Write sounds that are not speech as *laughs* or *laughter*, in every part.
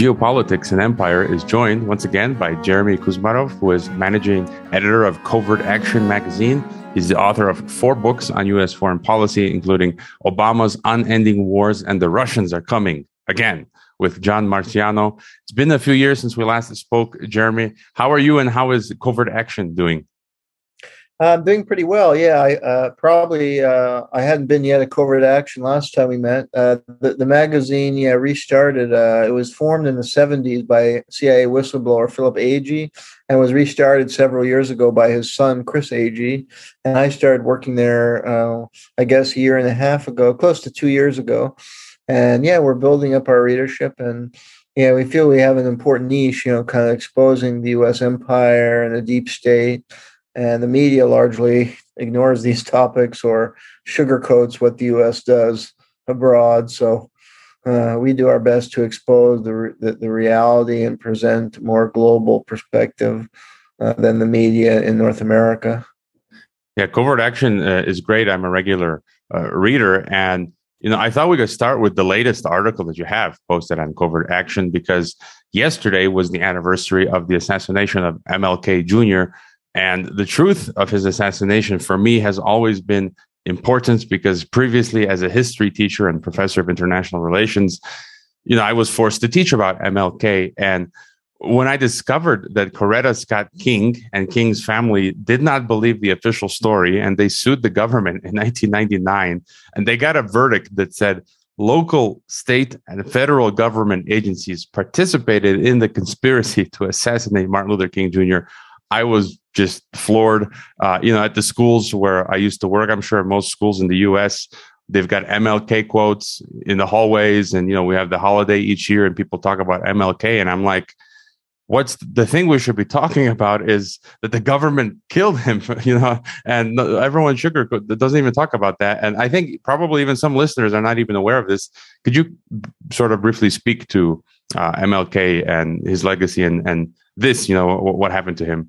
Geopolitics and Empire is joined once again by Jeremy Kuzmarov, who is managing editor of Covert Action magazine. He's the author of four books on U.S. foreign policy, including Obama's Unending Wars and the Russians Are Coming Again with John Marciano. It's been a few years since we last spoke, Jeremy. How are you and how is Covert Action doing? I'm doing pretty well. Yeah, I uh, probably uh, I hadn't been yet at Covert Action last time we met. Uh, the, the magazine, yeah, restarted. Uh, it was formed in the '70s by CIA whistleblower Philip Agee, and was restarted several years ago by his son Chris Agee. And I started working there, uh, I guess, a year and a half ago, close to two years ago. And yeah, we're building up our readership and yeah, we feel we have an important niche, you know, kind of exposing the U.S. empire and the deep state and the media largely ignores these *laughs* topics or sugarcoats what the U.S. does abroad. So uh, we do our best to expose the, the, the reality and present more global perspective uh, than the media in North America. Yeah, covert action uh, is great. I'm a regular uh, reader, and you know I thought we could start with the latest article that you have posted on covert action because yesterday was the anniversary of the assassination of MLK Jr. And the truth of his assassination for me has always been important because previously, as a history teacher and professor of international relations, you know, I was forced to teach about MLK. And when I discovered that Coretta Scott King and King's family did not believe the official story and they sued the government in *laughs* 1999, and they got a verdict that said local, state, and federal government agencies participated in the conspiracy *laughs* to assassinate Martin Luther King Jr. I was just floored. Uh, you know, at the schools where I used to work, I'm sure most schools in the U.S. they've got MLK quotes in the hallways, and you know, we have the holiday each year, and people talk about MLK, and I'm like, what's the thing we should be talking about is that the government *laughs* killed him, *laughs* you know, and everyone sugar doesn't even talk about that. And I think probably even some listeners are not even aware of this. Could you sort of briefly speak to uh, MLK and his legacy and and this, you know, what happened to him?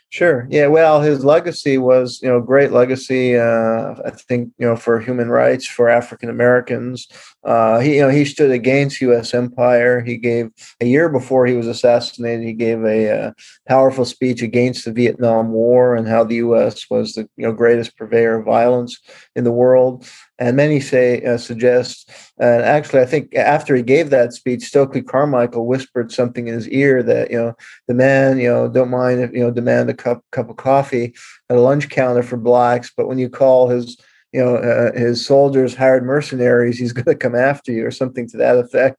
Sure. Yeah. Well, his legacy was, you know, great legacy. Uh, I think, you know, for human rights for African Americans. Uh, he, you know, he stood against U.S. empire. He gave a year before he was assassinated. He gave a uh, powerful speech against the Vietnam War and how the U.S. was the, you know, greatest purveyor of violence in the world. And many say uh, suggest, and actually, I think after he gave that speech, Stokely Carmichael whispered something in his ear that you know the man, you know, don't mind you know demand a cup cup of coffee at a lunch counter for blacks, but when you call his you know uh, his soldiers hired mercenaries, he's going to come after you or something to that effect.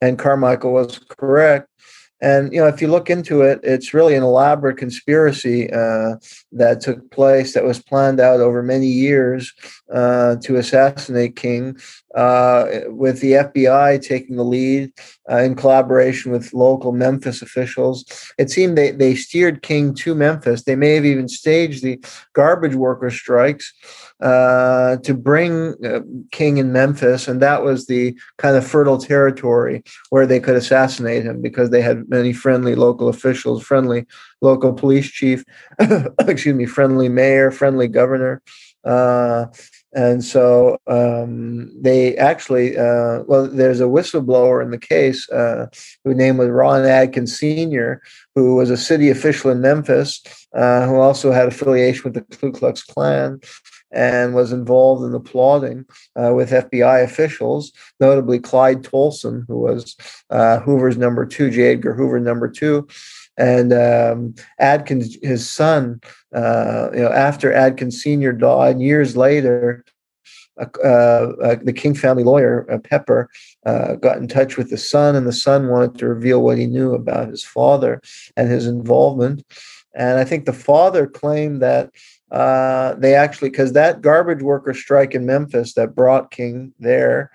And Carmichael was correct. And you know, if you look into it, it's really an elaborate conspiracy uh, that took place that was planned out over many years uh, to assassinate King, uh, with the FBI taking the lead uh, in collaboration with local Memphis officials. It seemed they, they steered King to Memphis. They may have even staged the garbage worker strikes uh, to bring uh, King in Memphis, and that was the kind of fertile territory where they could assassinate him because they had many friendly local officials, friendly local police chief, *coughs* excuse me, friendly mayor, friendly governor. Uh, and so um, they actually, uh, well, there's a whistleblower in the case uh, whose name was Ron Adkins Sr., who was a city official in Memphis, uh, who also had affiliation with the Ku Klux Klan and was involved in the plotting uh, with FBI officials, notably Clyde Tolson, who was uh, Hoover's number two, J. Edgar Hoover number two and um, Adkins, his son, uh, you know, after Adkins Senior died, years later, uh, the King family lawyer uh, Pepper uh, got in touch with the son, and the son wanted to reveal what he knew about his father and his involvement. And I think the father claimed that uh, they actually, because that garbage worker strike in Memphis that brought King there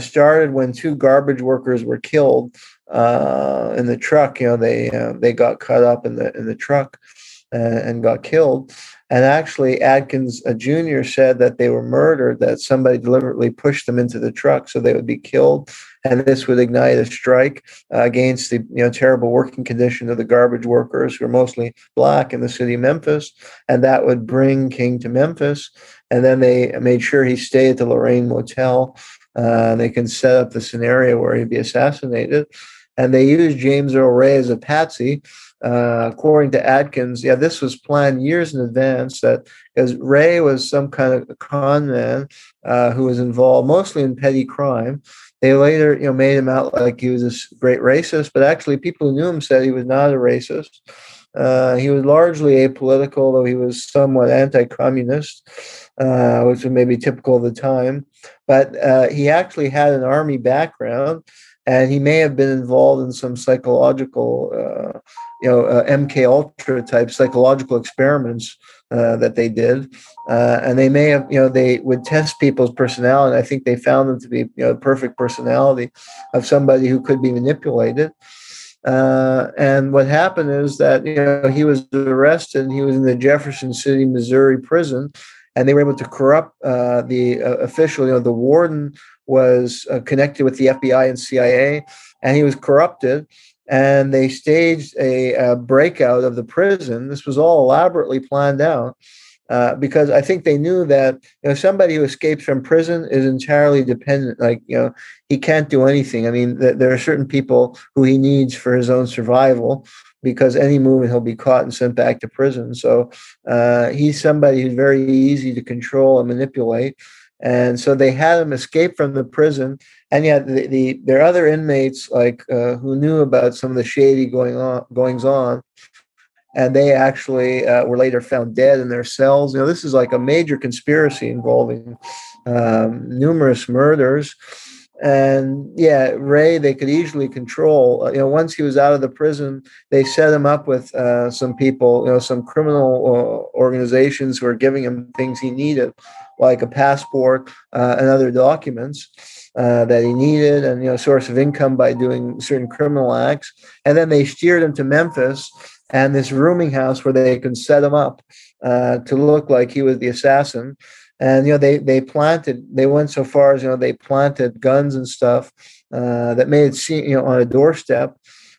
started when two garbage workers were killed uh, in the truck. You know, they uh, they got cut up in the in the truck and, and got killed. And actually, Adkins uh, Jr. said that they were murdered. That somebody deliberately pushed them into the truck so they would be killed, and this would ignite a strike uh, against the you know terrible working condition of the garbage workers, who are mostly black in the city of Memphis, and that would bring King to Memphis. And then they made sure he stayed at the Lorraine Motel. Uh, they can set up the scenario where he'd be assassinated. and they used James Earl Ray as a patsy. Uh, according to Adkins, yeah, this was planned years in advance. That because Ray was some kind of con man uh, who was involved mostly in petty crime. They later, you know, made him out like he was this great racist, but actually, people who knew him said he was not a racist. Uh, he was largely apolitical, though he was somewhat anti-communist, uh, which was maybe typical of the time. But uh, he actually had an army background, and he may have been involved in some psychological, uh, you know, uh, MK Ultra type psychological experiments uh, that they did, and they may have, you know, they would test people's personality. I think they found them to be, you know, the perfect personality of somebody who could be manipulated. Uh, and what happened is that you know he was arrested. He was in the Jefferson City, Missouri prison, and they were able to corrupt uh, the uh, official. You know, the warden was uh, connected with the FBI and CIA, and he was corrupted. And they staged a, a breakout of the prison. This was all elaborately planned out. Uh, because I think they knew that you know somebody who escapes from prison is entirely dependent. Like you know, he can't do anything. I mean, th- there are certain people who he needs for his own survival. Because any movement he'll be caught and sent back to prison. So uh, he's somebody who's very easy to control and manipulate. And so they had him escape from the prison, and yet the, the there are other inmates like uh, who knew about some of the shady going on goings on, and they actually uh, were later found dead in their cells. You know, this is like a major conspiracy involving um, numerous murders. And yeah, Ray, they could easily control. Uh, you know, once he was out of the prison, they set him up with uh, some people, you know, some criminal uh, organizations who were giving him things he needed, like a passport uh, and other documents. Uh, that he needed and you know source of income by doing certain criminal acts and then they steered him to memphis and this rooming house where they can set him up uh, to look like he was the assassin. And you know they they planted they went so far as you know they planted guns and stuff uh, that made it seem you know on a doorstep.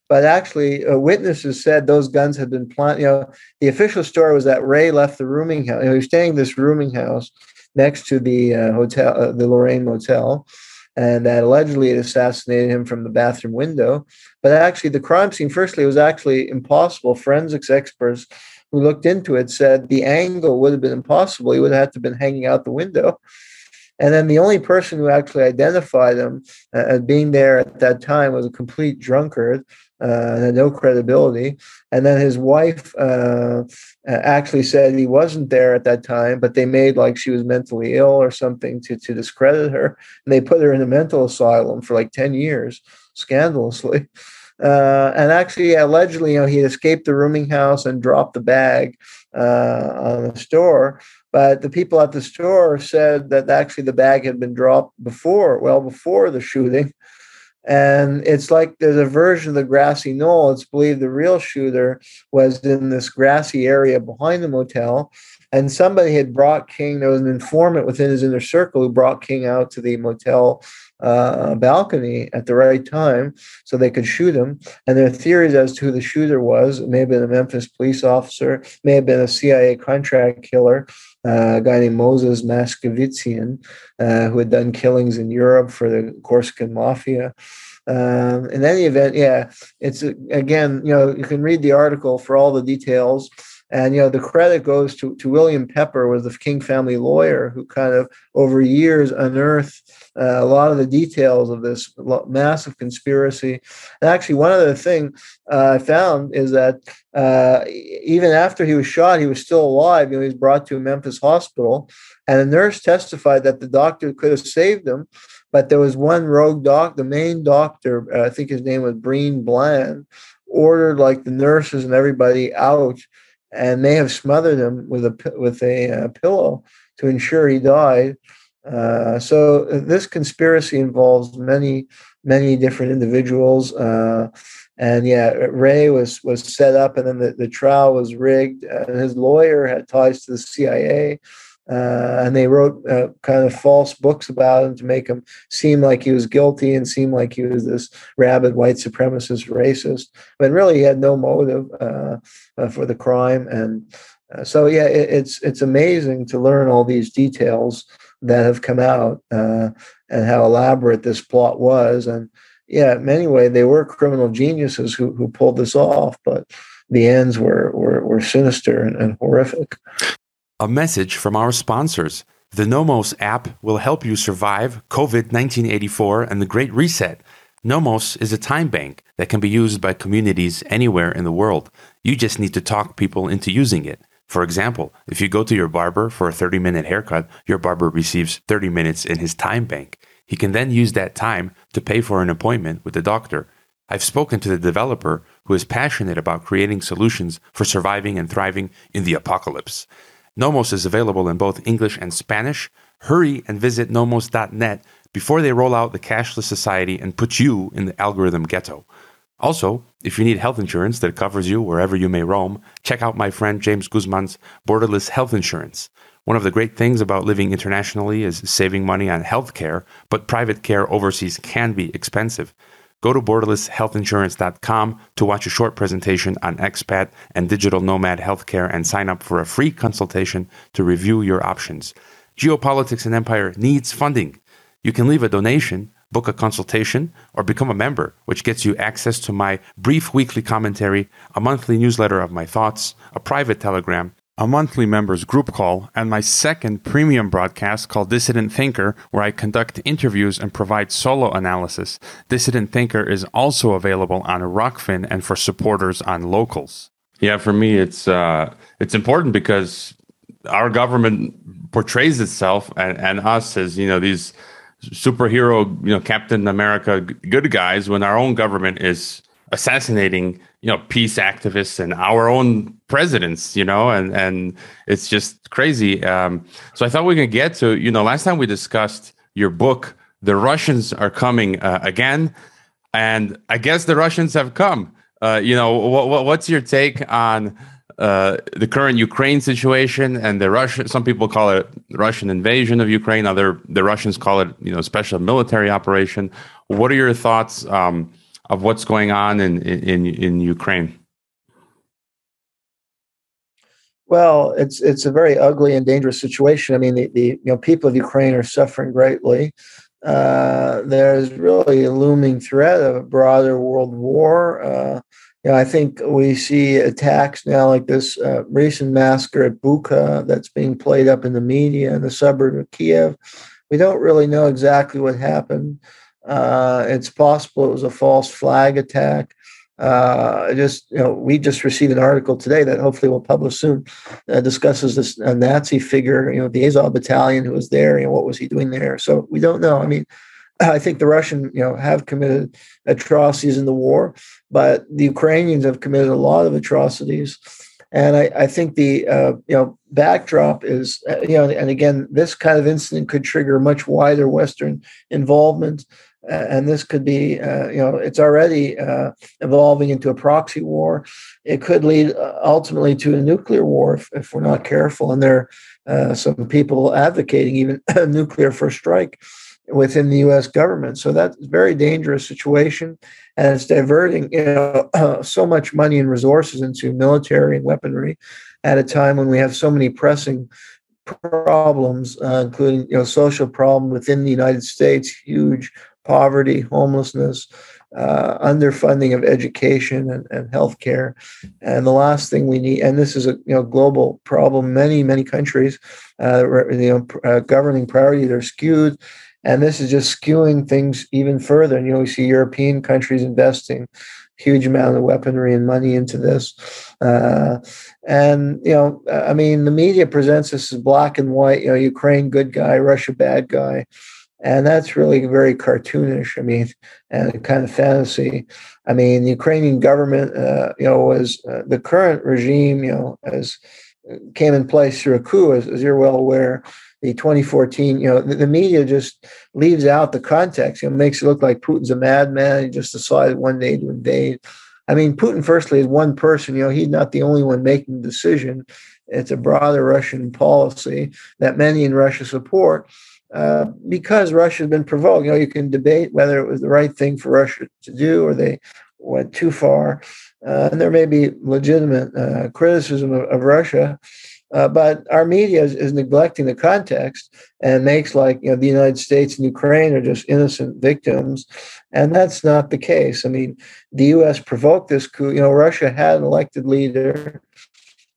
But actually, uh, witnesses said those guns had been planted. You know, the official story was that Ray left the rooming house. You know, he was staying in this rooming house next to the uh, hotel, uh, the Lorraine Motel, and that allegedly it assassinated him from the bathroom window. But actually, the crime scene, firstly, was actually impossible. Forensics experts who looked into it said the angle would have been impossible. He would have had to have been hanging out the window. And then the only person who actually identified him uh, as being there at that time was a complete drunkard uh, had no credibility. And then his wife uh, actually said he wasn't there at that time, but they made like she was mentally ill or something to, to discredit her. And they put her in a mental asylum for like 10 years, scandalously. Uh, and actually, allegedly, you know, he escaped the rooming house and dropped the bag uh, on the store. But the people at the store said that actually the bag had been dropped before, well before the shooting. And it's like there's a version of the grassy knoll. It's believed the real shooter was in this grassy area behind the motel. And somebody had brought King, there was an informant within his inner circle who brought King out to the motel uh, balcony at the right time so they could shoot him. And their theories as to who the shooter was. May have been a Memphis police officer, may have been a CIA contract killer, uh, a guy named Moses Moscovitsian, uh, who had done killings in Europe for the Corsican mafia. Um, in any event, yeah, it's again, you know, you can read the article for all the details. And you know, the credit goes to, to William Pepper, was the King family lawyer who kind of over years unearthed uh, a lot of the details of this massive conspiracy. And actually, one other thing uh, I found is that uh, even after he was shot, he was still alive. You know, he was brought to a Memphis hospital, and a nurse testified that the doctor could have saved him, but there was one rogue doc. The main doctor, uh, I think his name was Breen Bland, ordered like the nurses and everybody out, and may have smothered him with a with a uh, pillow to ensure he died. Uh, so this conspiracy involves many, many different individuals. Uh, and yeah, Ray was was set up, and then the, the trial was rigged. And his lawyer had ties to the CIA, uh, and they wrote uh, kind of false books about him to make him seem like he was guilty and seem like he was this rabid white supremacist racist. But really, he had no motive for the crime. And so, yeah, it, it's it's amazing to learn all these details that have come out uh, and how elaborate this plot was. And yeah, in many ways, they were criminal geniuses who, who pulled this off, but the ends were, were, were sinister and, and horrific. A message from our sponsors. The Nomos app will help you survive COVID 1984 and the Great Reset. Nomos is a time bank that can be used by communities anywhere in the world. You just need to talk people into using it. For example, if you go to your barber for a 30 minute haircut, your barber receives 30 minutes in his time bank. He can then use that time to pay for an appointment with the doctor. I've spoken to the developer who is passionate about creating solutions for surviving and thriving in the apocalypse. Nomos is available in both English and Spanish. Hurry and visit nomos.net before they roll out the cashless society and put you in the algorithm ghetto. Also, if you need health insurance that covers you wherever you may roam, check out my friend James Guzman's Borderless Health Insurance. One of the great things about living internationally is saving money on health care, but private care overseas can be expensive. Go to borderlesshealthinsurance.com to watch a short presentation on expat and digital nomad healthcare and sign up for a free consultation to review your options. Geopolitics and Empire needs funding. You can leave a donation, book a consultation, or become a member, which gets you access to my brief weekly commentary, a monthly newsletter of my thoughts, a private telegram, a monthly members group call, and my second premium broadcast called Dissident Thinker, where I conduct interviews and provide solo analysis. Dissident Thinker is also available on Rokfin and for supporters on Locals. Yeah, for me, it's uh, it's important because our government portrays itself and, and us as you know these superhero, you know, Captain America good guys when our own government is assassinating you know peace activists and our own presidents you know and and it's just crazy um, so i thought we could get to you know last time we discussed your book the russians are coming uh, again and i guess the russians have come uh, you know what, what's your take on uh, the current Ukraine situation and the Russian, some people call it Russian invasion of Ukraine. Other, the Russians call it, you know, special military operation. What are your thoughts? Um, of what's going on in in in Ukraine? Well, it's it's a very ugly and dangerous situation. I mean, the, the you know people of Ukraine are suffering greatly. Uh, there's really a looming threat of a broader world war. Uh, you know, I think we see attacks now like this uh, recent massacre at Bucha that's being played up in the media in the suburb of Kiev. We don't really know exactly what happened. Uh, it's possible it was a false flag attack. Uh, just you know, we just received an article today that hopefully we'll publish soon. Uh, discusses this Nazi figure, you know, the Azov battalion who was there. You know, what was he doing there? So we don't know. I mean, *clears throat* I think the Russian, you know, have committed atrocities in the war, but the Ukrainians have committed a lot of atrocities. And I, I think the uh, you know backdrop is uh, you know, and again, this kind of incident could trigger much wider Western involvement and this could be, uh, you know, it's already uh, evolving into a proxy war. It could lead uh, ultimately to a nuclear war if, if we're not careful. And there are uh, some people advocating even *coughs* nuclear first strike within the U.S. government. So that's a very dangerous situation, and it's diverting you know *coughs* so much money and resources into military and weaponry at a time when we have so many pressing problems, uh, including you know social problem within the United States, huge poverty, homelessness, uh, underfunding of education and, and healthcare. And the last thing we need, and this is a you know global problem, many many countries, uh, you know, uh, governing priorities are skewed, and this is just skewing things even further. And you know, we see European countries investing huge amount of weaponry and money into this. Uh, and, you know, I mean, the media presents this as black and white, you know, Ukraine good guy, Russia bad guy and that's really very cartoonish. I mean, and kind of fantasy. I mean, the Ukrainian government, uh, you know, was uh, the current regime, you know, as uh, came in place through a coup, as, as you're well aware. The 2014, you know, the, the, media just leaves out the context. You know, makes it look like Putin's a madman. He just decided one day to invade. I mean, Putin, firstly, is one person. You know, he's not the only one making the decision. It's a broader Russian policy that many in Russia support uh, because Russia has been provoked. You know, you can debate whether it was the right thing for Russia to do or they went too far. Uh, and there may be legitimate uh, criticism of, of, Russia. Uh, but our media is, is, neglecting the context and makes like you know the United States and Ukraine are just innocent victims, and that's not the case. I mean, the U.S. provoked this coup. You know, Russia had an elected leader,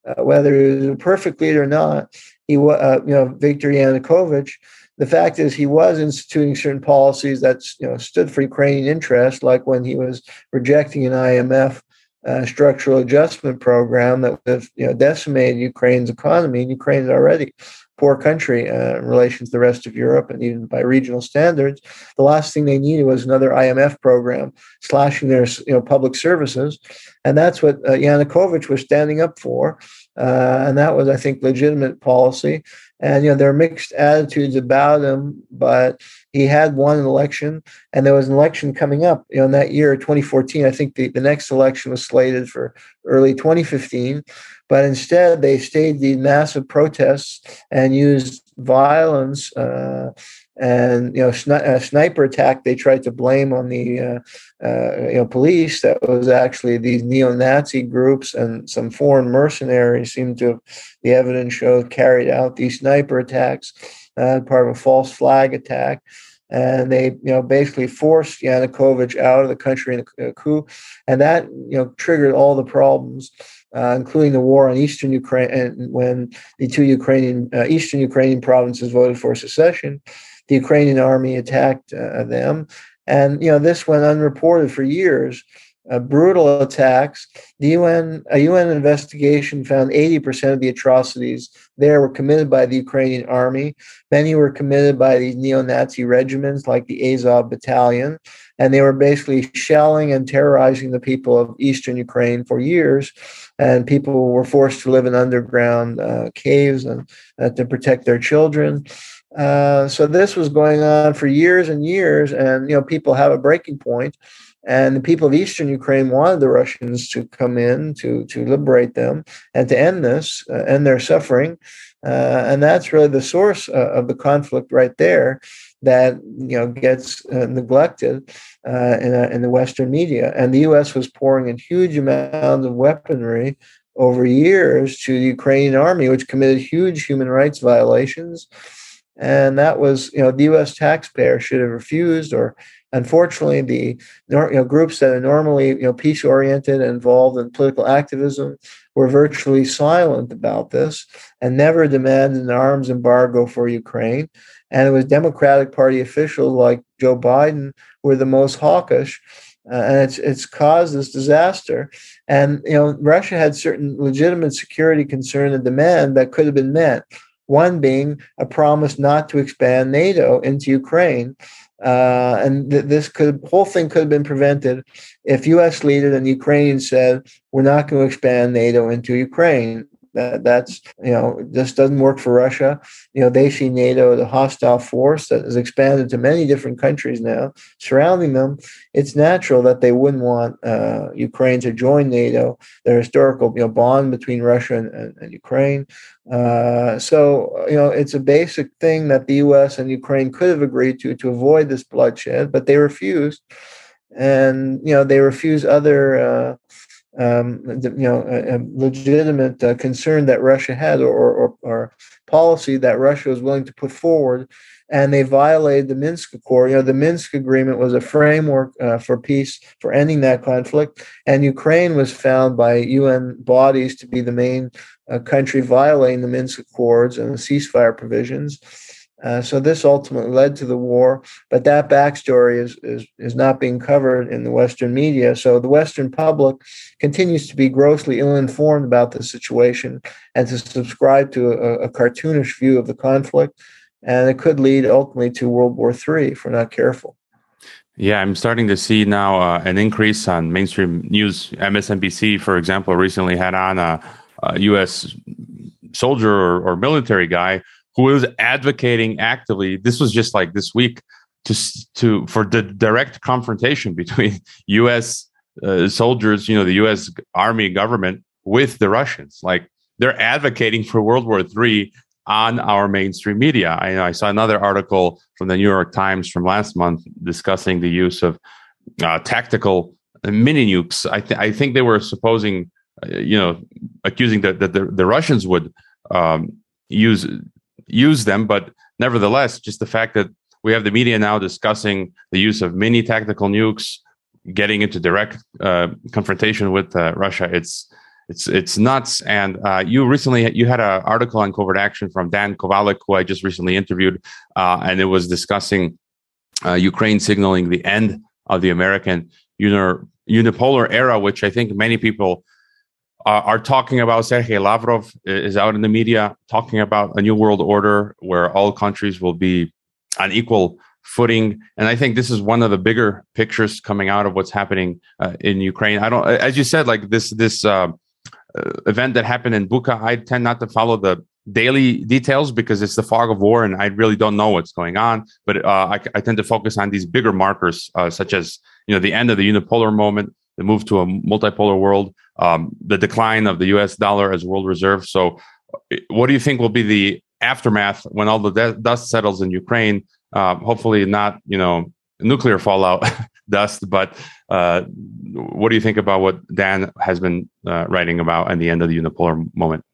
uh, whether he was a perfect leader or not. He, uh, you know, Viktor Yanukovych. The fact is, he was instituting certain policies that you know stood for Ukrainian interest, like when he was rejecting an IMF uh, structural adjustment program that would have you know decimated Ukraine's economy. And Ukraine is already a poor country uh, in relation to the rest of Europe and even by regional standards. The last thing they needed was another IMF program slashing their you know public services, and that's what uh, Yanukovych was standing up for. Uh, and that was, I think, legitimate policy. And you know there are mixed attitudes about him, but he had won an election, and there was an election coming up. You know, in that year, 2014, I think the, the next election was slated for early 2015, but instead they staged these massive protests and used violence uh, and you know a sniper attack they tried to blame on the uh, uh, you know police. That was actually these neo-nazi groups and some foreign mercenaries seemed to have the evidence showed carried out these sniper attacks uh, part of a false flag attack. And they you know basically forced Yanukovych out of the country in a coup. And that you know triggered all the problems uh, including the war on eastern Ukraine, and when the two Ukrainian uh, eastern Ukrainian provinces voted for secession, the Ukrainian army attacked uh, them. And you know this went unreported for years. Uh, brutal attacks. The UN a UN investigation found 80% of the atrocities there were committed by the Ukrainian army. Many were committed by these neo-Nazi regiments like the Azov Battalion, and they were basically shelling and terrorizing the people of eastern Ukraine for years. And people were forced to live in underground uh, caves and uh, to protect their children. Uh, so this was going on for years and years, and you know people have a breaking point, and the people of eastern Ukraine wanted the Russians to come in to to liberate them and to end this, uh, end their suffering, uh, and that's really the source uh, of the conflict right there that you know gets uh, neglected uh, in, in the Western media. And the U.S. was pouring in huge amounts of weaponry over years to the Ukrainian army, which committed huge human rights violations and that was you know the U.S. taxpayer should have refused, or unfortunately the you know groups that are normally you know peace oriented and involved in political activism were virtually silent about this and never demanded an arms embargo for Ukraine. And it was Democratic Party officials like Joe Biden were the most hawkish. Uh, and it's it's caused this disaster. And you know, Russia had certain legitimate security concern and demand that could have been met one being a promise not to expand NATO into Ukraine. Uh, and th- this could whole thing could have been prevented if U.S. leaders and Ukrainians said we're not going to expand NATO into Ukraine. That that's you know just doesn't work for Russia. You know they see NATO as a hostile force that has expanded to many different countries now surrounding them. It's natural that they wouldn't want uh, Ukraine to join NATO. The historical you know bond between Russia and, and, and Ukraine. Uh, so you know it's a basic thing that the U.S. and Ukraine could have agreed to to avoid this bloodshed, but they refused, and you know they refuse other. Uh, um, you know, a, a legitimate uh, concern that Russia had or, or, or, policy that Russia was willing to put forward, and they violated the Minsk Accord. You know, the Minsk Agreement was a framework uh, for peace, for ending that conflict, and Ukraine was found by UN bodies to be the main uh, country violating the Minsk Accords and the ceasefire provisions. Uh, so this ultimately led to the war, but that backstory is, is is not being covered in the Western media. So the Western public continues to be grossly ill-informed about the situation and to subscribe to a, a cartoonish view of the conflict, and it could lead ultimately to World War III if we're not careful. Yeah, I'm starting to see now uh, an increase on mainstream news. MSNBC, for example, recently had on a, a U.S. soldier or, or military guy who was advocating actively. This was just like this week to to for the direct confrontation between *laughs* U.S. Uh, soldiers, you know, the U.S. Army government with the Russians. Like they're advocating for World War III on our mainstream media. I, I saw another article from the New York Times from last month discussing the use of uh, tactical mini nukes. I, th- I think they were supposing, uh, you know, accusing that the, the, the Russians would um, use use them. But nevertheless, just the fact that we have the media now discussing the use of mini tactical nukes, getting into direct uh, confrontation with uh, Russia, it's it's it's nuts. And uh, you recently you had an article on covert action from Dan Kovalik, who I just recently interviewed, uh, and it was discussing uh, Ukraine signaling the end of the American unipolar era, which I think many people uh, are talking about. Sergei Lavrov is out in the media talking about a new world order where all countries will be on equal footing. And I think this is one of the bigger pictures coming out of what's happening uh, in Ukraine. I don't, as you said, like this this uh, uh event that happened in Bucha. I tend not to follow the daily details because it's the fog of war and I really don't know what's going on. But uh, I, I, tend to focus on these bigger markers, uh, such as you know the end of the unipolar moment, the move to a multipolar world, um, the decline of the U.S. dollar as world reserve. So, uh, what do you think will be the aftermath when all the de- dust settles in Ukraine? Uh, hopefully, not you know nuclear fallout *laughs* dust, but uh, what do you think about what Dan has been uh, writing about and the end of the unipolar moment?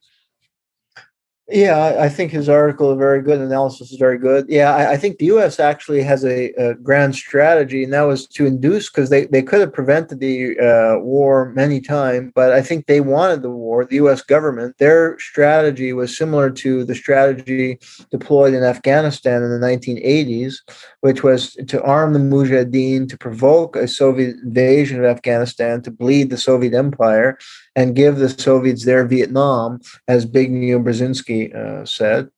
Yeah, I think his article is very good. Analysis is very good. Yeah, I, I think the U.S. actually has a, a, grand strategy, and that was to induce because they, they could have prevented the uh, war many times, but I think they wanted the war. The U.S. government, their strategy was similar to the strategy deployed in Afghanistan in the 1980s, which was to arm the Mujahideen, to provoke a Soviet invasion of Afghanistan, to bleed the Soviet Empire, and give the Soviets their Vietnam, as Zbigniew Brzezinski uh, said.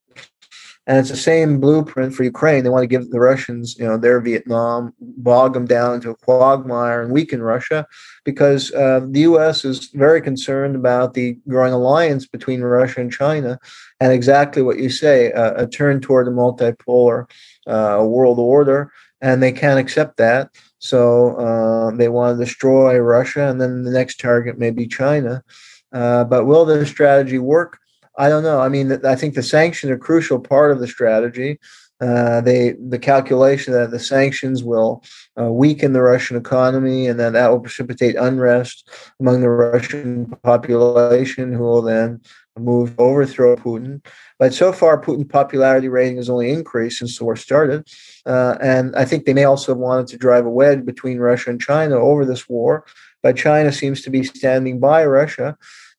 And it's the same blueprint for Ukraine. They want to give the Russians, you know, their Vietnam, bog them down into a quagmire and weaken Russia, because uh, the U.S. is very concerned about the growing alliance between Russia and China, and exactly what you say, uh, a turn toward a multipolar uh, world order, and they can't accept that. So uh, they want to destroy Russia, and then the next target may be China. Uh, but will this strategy work? I don't know. I mean, I think the sanctions are a crucial part of the strategy. Uh, they the calculation that the sanctions will uh, weaken the Russian economy and then that will precipitate unrest among the Russian population, who will then move to overthrow Putin. But so far, Putin's popularity rating has only increased since the war started. Uh, and I think they may also have wanted to drive a wedge between Russia and China over this war. But China seems to be standing by Russia.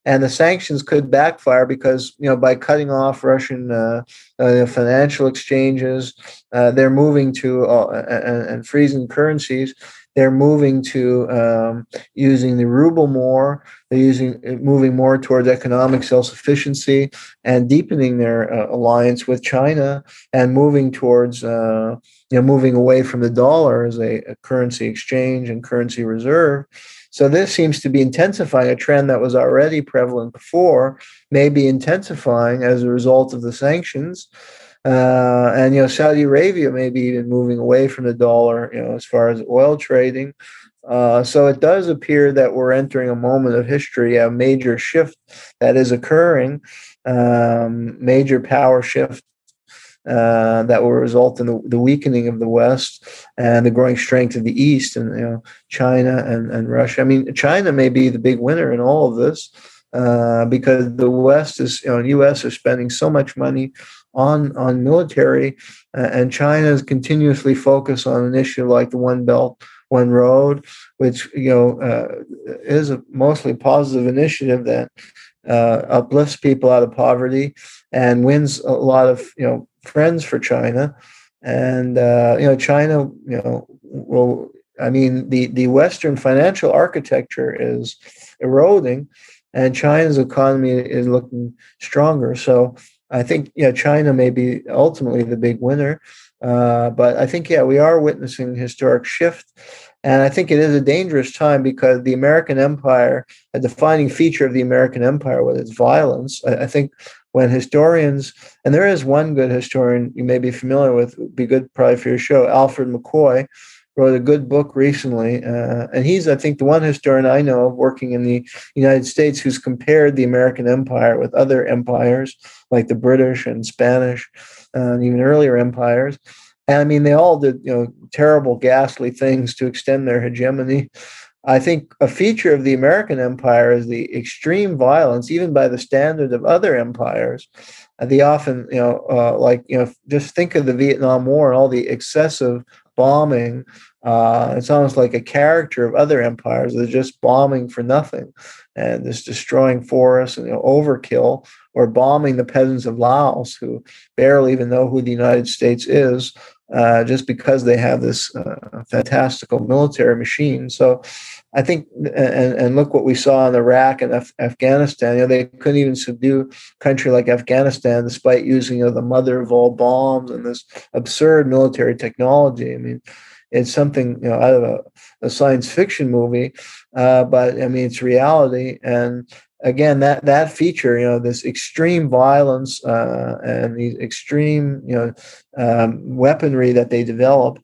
And the sanctions could backfire because, you know, by cutting off Russian uh, uh, financial exchanges, uh, they're moving to uh, and, and freezing currencies they're moving to um, using the ruble more. They're using moving more towards economic self-sufficiency and deepening their uh, alliance with China and moving towards uh, you know moving away from the dollar as a, a currency exchange and currency reserve. So this seems to be intensifying a trend that was already prevalent before, maybe intensifying as a result of the sanctions. Uh, and you know, Saudi Arabia may be even moving away from the dollar, you know, as far as oil trading. Uh, so it does appear that we're entering a moment of history, a major shift that is occurring, um, major power shift uh, that will result in the, the, weakening of the West and the growing strength of the East, and you know China and, and Russia. I mean, China may be the big winner in all of this uh, because the West is, you know, U.S. are spending so much money on on military, uh, and China is continuously focused on an issue like the One Belt One Road, which you know uh, is a mostly positive initiative that uh, uplifts people out of poverty and wins a lot of you know friends for China, and uh, you know China you know will I mean the the Western financial architecture is eroding and China's economy is looking stronger. So I think yeah, China may be ultimately the big winner, uh, but I think yeah, we are witnessing historic shift, and I think it is a dangerous time because the American empire, a defining feature of the American empire, was its violence. I, I think when historians, and there is one good historian you may be familiar with, would be good probably for your show, Alfred McCoy, wrote a good book recently, uh, and he's, I think, the one historian I know of working in the United States who's compared the American Empire with other empires like the British and Spanish uh, and even earlier empires. And I mean, they all did, you know, terrible, ghastly things to extend their hegemony. I think a feature of the American empire is the extreme violence, even by the standard of other empires. Uh, the often, you know, uh, like, you know, just think of the Vietnam War and all the excessive bombing. Uh, it's almost like a character of other empires. They're just bombing for nothing and just destroying forests and you know, overkill or bombing the peasants of Laos who barely even know who the United States is uh, just because they have this uh, fantastical military machine. So I think, and, and look what we saw in Iraq and Af- Afghanistan. You know, they couldn't even subdue a country like Afghanistan despite using you know, the mother of all bombs and this absurd military technology. I mean, it's something you know out of a, a science fiction movie, uh, but I mean it's reality. And again that that feature you know this extreme violence uh, and the extreme you know um, weaponry that they develop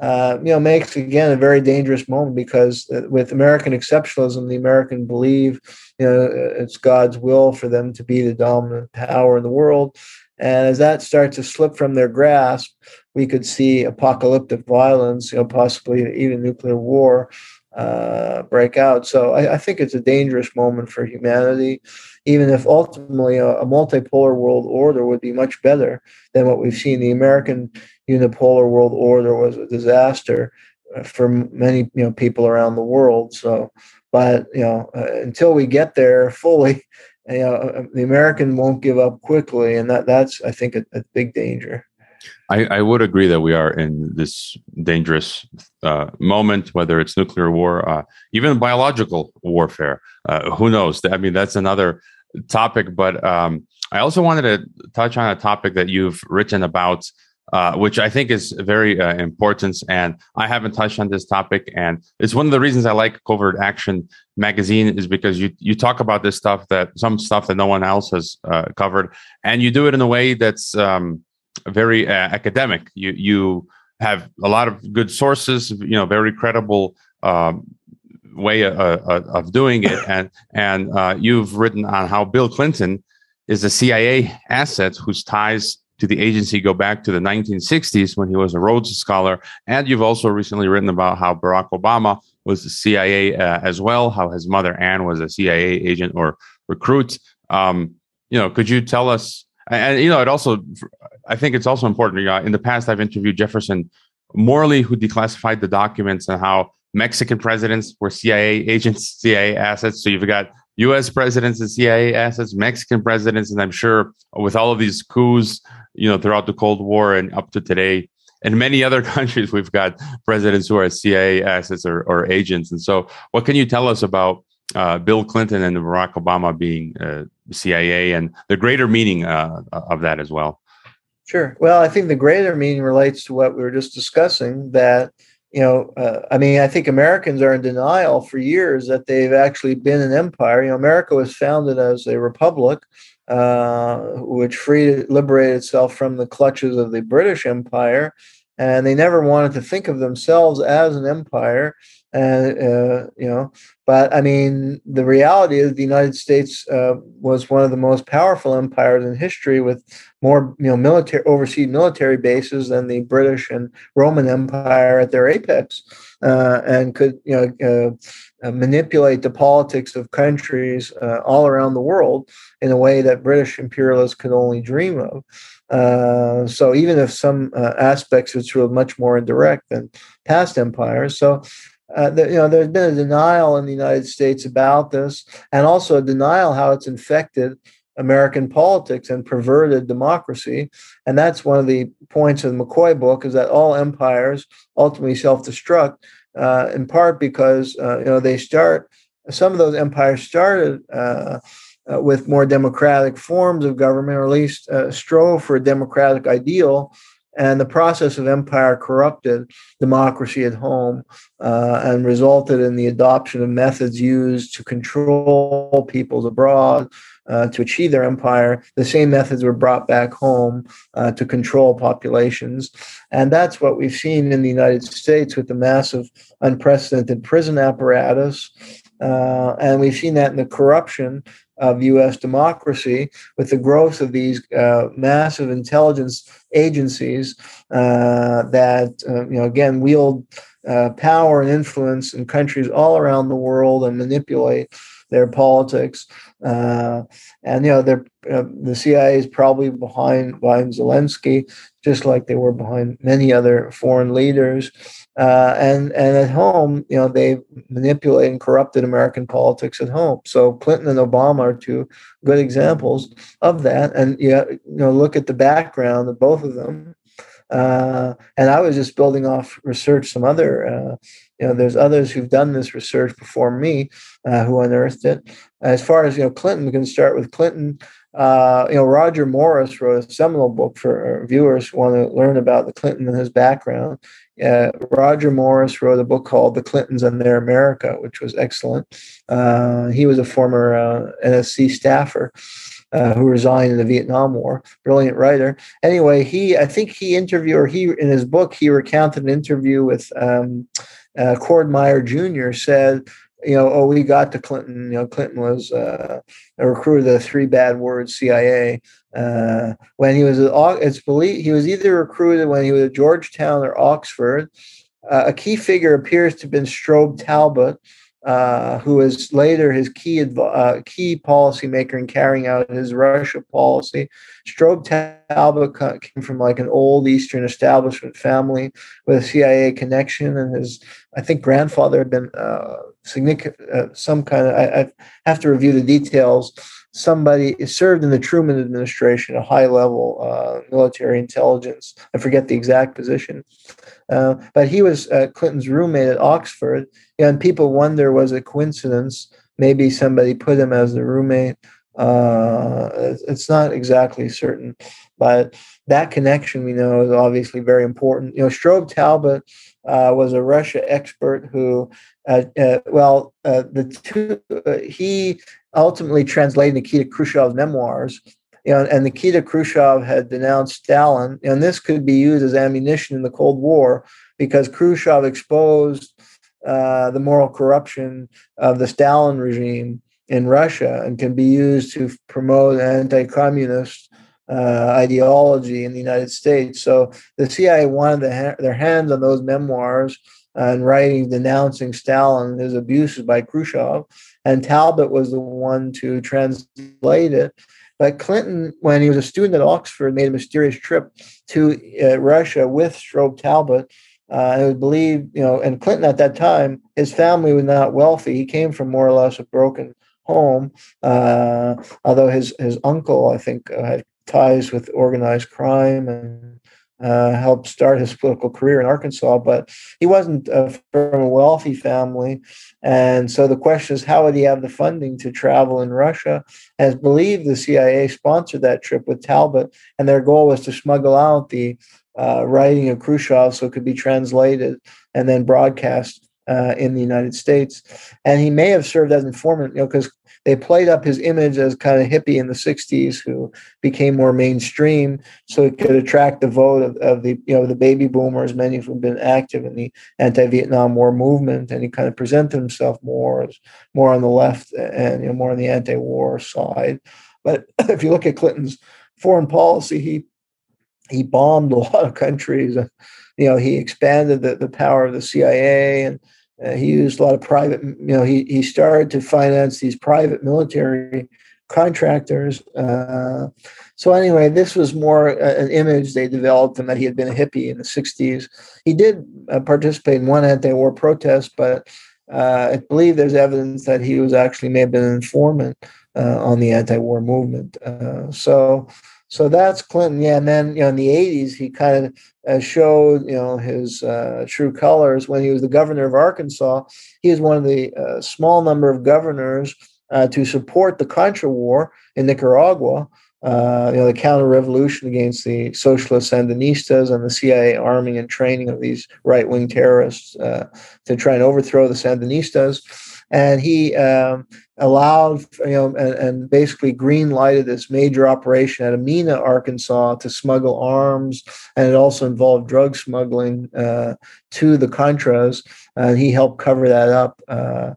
uh, you know makes again a very dangerous moment because uh, with american exceptionalism the american believe you know it's god's will for them to be the dominant power in the world. And as that starts to slip from their grasp we could see apocalyptic violence you know possibly even nuclear war uh, break out. So I, I, think it's a dangerous moment for humanity, even if ultimately a, a, multipolar world order would be much better than what we've seen. The American unipolar world order was a disaster uh, for many you know people around the world. So, but you know uh, until we get there fully. *laughs* You know, uh, the American won't give up quickly, and that, that's I think a, a big danger. I, I, would agree that we are in this dangerous uh, moment, whether it's nuclear war, uh, even biological warfare. Uh, who knows? I mean, that's another topic. But um, I also wanted to touch on a topic that you've written about, uh, which I think is very uh, important. And I haven't touched on this topic. And it's one of the reasons I like Covert Action magazine is because you you talk about this stuff that some stuff that no one else has uh, covered, and you do it in a way that's um, very academic. You you have a lot of good sources, you know, very credible um, way uh, uh, of doing it, *laughs* and and uh, you've written on how Bill Clinton is a CIA asset whose ties to the agency go back to the 1960s when he was a Rhodes Scholar, and you've also recently written about how Barack Obama was the CIA uh, as well, how his mother Anne was a CIA agent or recruit. Um, you know, could you tell us and, you know, it also, I think it's also important. You know, in the past, I've interviewed Jefferson Morley, who declassified the documents and how Mexican presidents were CIA agents, *laughs* CIA assets. So you've got U.S. presidents and CIA assets, Mexican presidents, and I'm sure with all of these coups, you know, throughout the Cold War and up to today, in many other *laughs* countries, we've got presidents who are CIA assets or, or agents. And so, what can you tell us about uh, Bill Clinton and Barack Obama being uh, CIA and the greater meaning uh, of that as well. Sure. Well, I think the greater meaning relates to what we were just discussing that, you know, uh, I mean, I think Americans are in denial for years that they've actually been an empire. You know, America was founded as a republic, uh, which freed, liberated itself from the clutches of the British Empire. And they never wanted to think of themselves as an empire and uh, you know but i mean the reality is the united states uh, was one of the most powerful empires in history with more you know military overseas military bases than the british and roman empire at their apex uh, and could you know uh, manipulate the politics of countries uh, all around the world in a way that british imperialists could only dream of so even if some aspects which were much more indirect than past empires so uh, you know, there's been a denial in the United States about this, and also a denial how it's infected American politics and perverted democracy. And that's one of the points of the McCoy book: is that all empires ultimately self-destruct, uh, in part because uh, you know they start. Some of those empires started. Uh, with more democratic forms of government, or at least uh, strove for a democratic ideal, and the process of empire corrupted democracy at home uh, and resulted in the adoption of methods used to control peoples abroad uh, to achieve their empire. The same methods were brought back home uh, to control populations. And that's what we've seen in the United States with the massive, unprecedented prison apparatus. Uh, and we've seen that in the corruption of U.S. democracy with the growth of these uh, massive intelligence agencies uh, that uh, you know again wield uh, power and influence in countries all around the world and manipulate their politics. Uh, and you know, uh, the CIA is probably behind behind Zelensky, just like they were behind many other foreign leaders. Uh, and and at home, you know, they manipulated and corrupted American politics at home. So Clinton and Obama are two good examples of that. And you know, look at the background of both of them. Uh, and I was just building off research. Some other, uh, you know, there's others who've done this research before me uh, who unearthed it. As far as you know, Clinton, we can start with Clinton. Uh, you know, Roger Morris wrote a seminal book for viewers who want to learn about the Clinton and his background. Uh, Roger Morris wrote a book called The Clintons and Their America, which was excellent. Uh, he was a former uh, NSC staffer. Uh, who resigned in the Vietnam War. Brilliant writer. Anyway, he I think he interviewed or he in his book he recounted an interview with um, uh, Cord Meyer Jr. said you know, oh, we got to Clinton. You know, Clinton was uh, a recruiter of the three bad words CIA. Uh, when he was at, it's believed he was either recruited when he was at Georgetown or Oxford. Uh, a key figure appears to have been Strobe Talbott, uh, who was later his key uh, key policymaker in carrying out his Russia policy. Strobe Talbott came from like an old Eastern establishment family with a CIA connection, and his I think grandfather had been uh, significant uh, some kind of I, I, have to review the details. Somebody served in the Truman administration, a high level uh, military intelligence. I forget the exact position, uh, but he was Clinton's roommate at Oxford and people wonder was it coincidence? Maybe somebody put him as the roommate. Uh, it's not exactly certain, but that connection we know is obviously very important. You know, Strobe Talbott uh, was a Russia expert who, uh, uh well, uh, the two uh, he ultimately translated Nikita Khrushchev's memoirs. You know, and Nikita Khrushchev had denounced Stalin, and this could be used as ammunition in the Cold War because Khrushchev exposed uh, the moral corruption of the Stalin regime in Russia and can be used to promote anti-communist uh, ideology in the United States. So the CIA wanted ha- their hands on those memoirs and writing denouncing Stalin and his abuses by Khrushchev, and Talbott was the one to translate it. But Clinton, when he was a student at Oxford, made a mysterious trip to uh, Russia with Strobe Talbott. uh, it was believed, you know, and Clinton at that time, his family was not wealthy. He came from more or less a broken home, uh, although his his uncle, I think, uh, had ties with organized crime and uh, helped start his political career in Arkansas. But he wasn't uh, from a wealthy family, and so the question is, how would he have the funding to travel in Russia? As believed, the CIA sponsored that trip with Talbott, and their goal was to smuggle out the uh, writing of Khrushchev so it could be translated and then broadcast uh, in the United States. And he may have served as informant, you know, because they played up his image as kind of hippie in the 60s who became more mainstream so it could attract the vote of, of the you know the baby boomers many have been active in the anti-vietnam war movement and he kind of presented himself more as more on the left and you know more on the anti-war side but *laughs* if you look at clinton's foreign policy he he bombed a lot of countries. You know, he expanded the, the power of the CIA and uh, he used a lot of private, you know, he, he started to finance these private military contractors. Uh, so anyway, this was more an image they developed and that he had been a hippie in the 60s. He did uh, participate in one anti-war protest, but uh, I believe there's evidence that he was actually may have been an informant uh, on the anti-war movement. so so that's Clinton. Yeah, and then you know in the '80s he kind of uh, showed you know his uh, true colors when he was the governor of Arkansas. He was one of the uh, small number of governors uh, to support the Contra War in Nicaragua. Uh, you know the counter-revolution against the socialist Sandinistas and the CIA arming and training of these right-wing terrorists to try and overthrow the Sandinistas and he um, allowed you know and, and, basically green lighted this major operation at Amina, Arkansas, to smuggle arms, and it also involved drug smuggling uh, to the Contras, and he helped cover that up. Uh,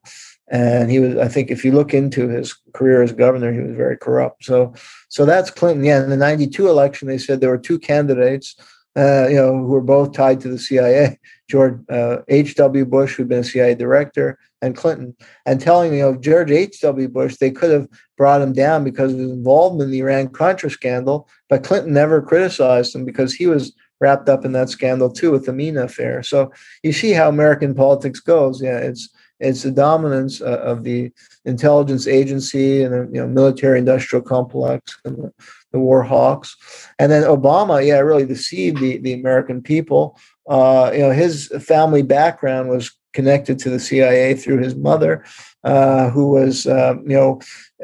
and he was, I think, if you look into his career as governor, he was very corrupt. So, so that's Clinton. Yeah, in the '92 election, they said there were two candidates. uh, you know, who were both tied to the CIA. George uh, H.W. Bush, who'd been a CIA director, and Clinton, and telling you know George H.W. Bush they could have brought him down because of his involvement in the Iran Contra scandal, but Clinton never criticized him because he was wrapped up in that scandal too with the Mena affair. So you see how American politics goes. Yeah, it's it's the dominance uh, of the intelligence agency and the you know, military industrial complex and the, the war hawks. And then Obama, yeah, really deceived the, the American people. Uh, you know, his family background was connected to the CIA through his mother, uh, who was, uh, you know,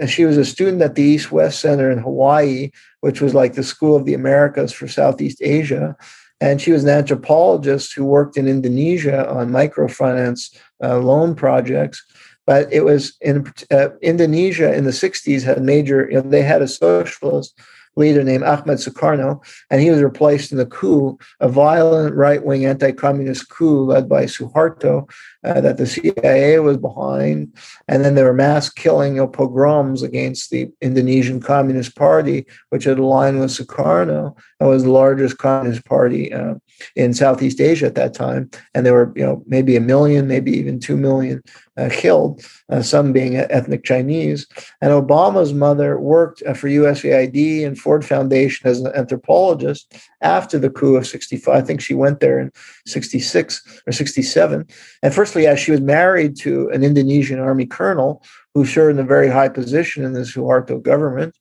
she was a student at the East West Center in Hawaii, which was like the School of the Americas for Southeast Asia. And she was an anthropologist who worked in Indonesia on microfinance uh, loan projects. But it was in uh, Indonesia in the 60s had major, you know, they had a socialist leader named Ahmed Sukarno, and he was replaced in the coup, a violent right wing anti communist coup led by Suharto uh, that the CIA was behind. And then there were mass killing you know, pogroms against the Indonesian Communist Party, which had aligned with Sukarno and was the largest communist party uh, in Southeast Asia at that time. And there were, you know, maybe a million, maybe even two million uh, killed, uh, some being ethnic Chinese. And Obama's mother worked uh, for USAID and Ford Foundation as an anthropologist after the coup of 65. I think she went there in 66 or 67. And firstly, yeah, she was married to an Indonesian army colonel who served in a very high position in the Suharto government.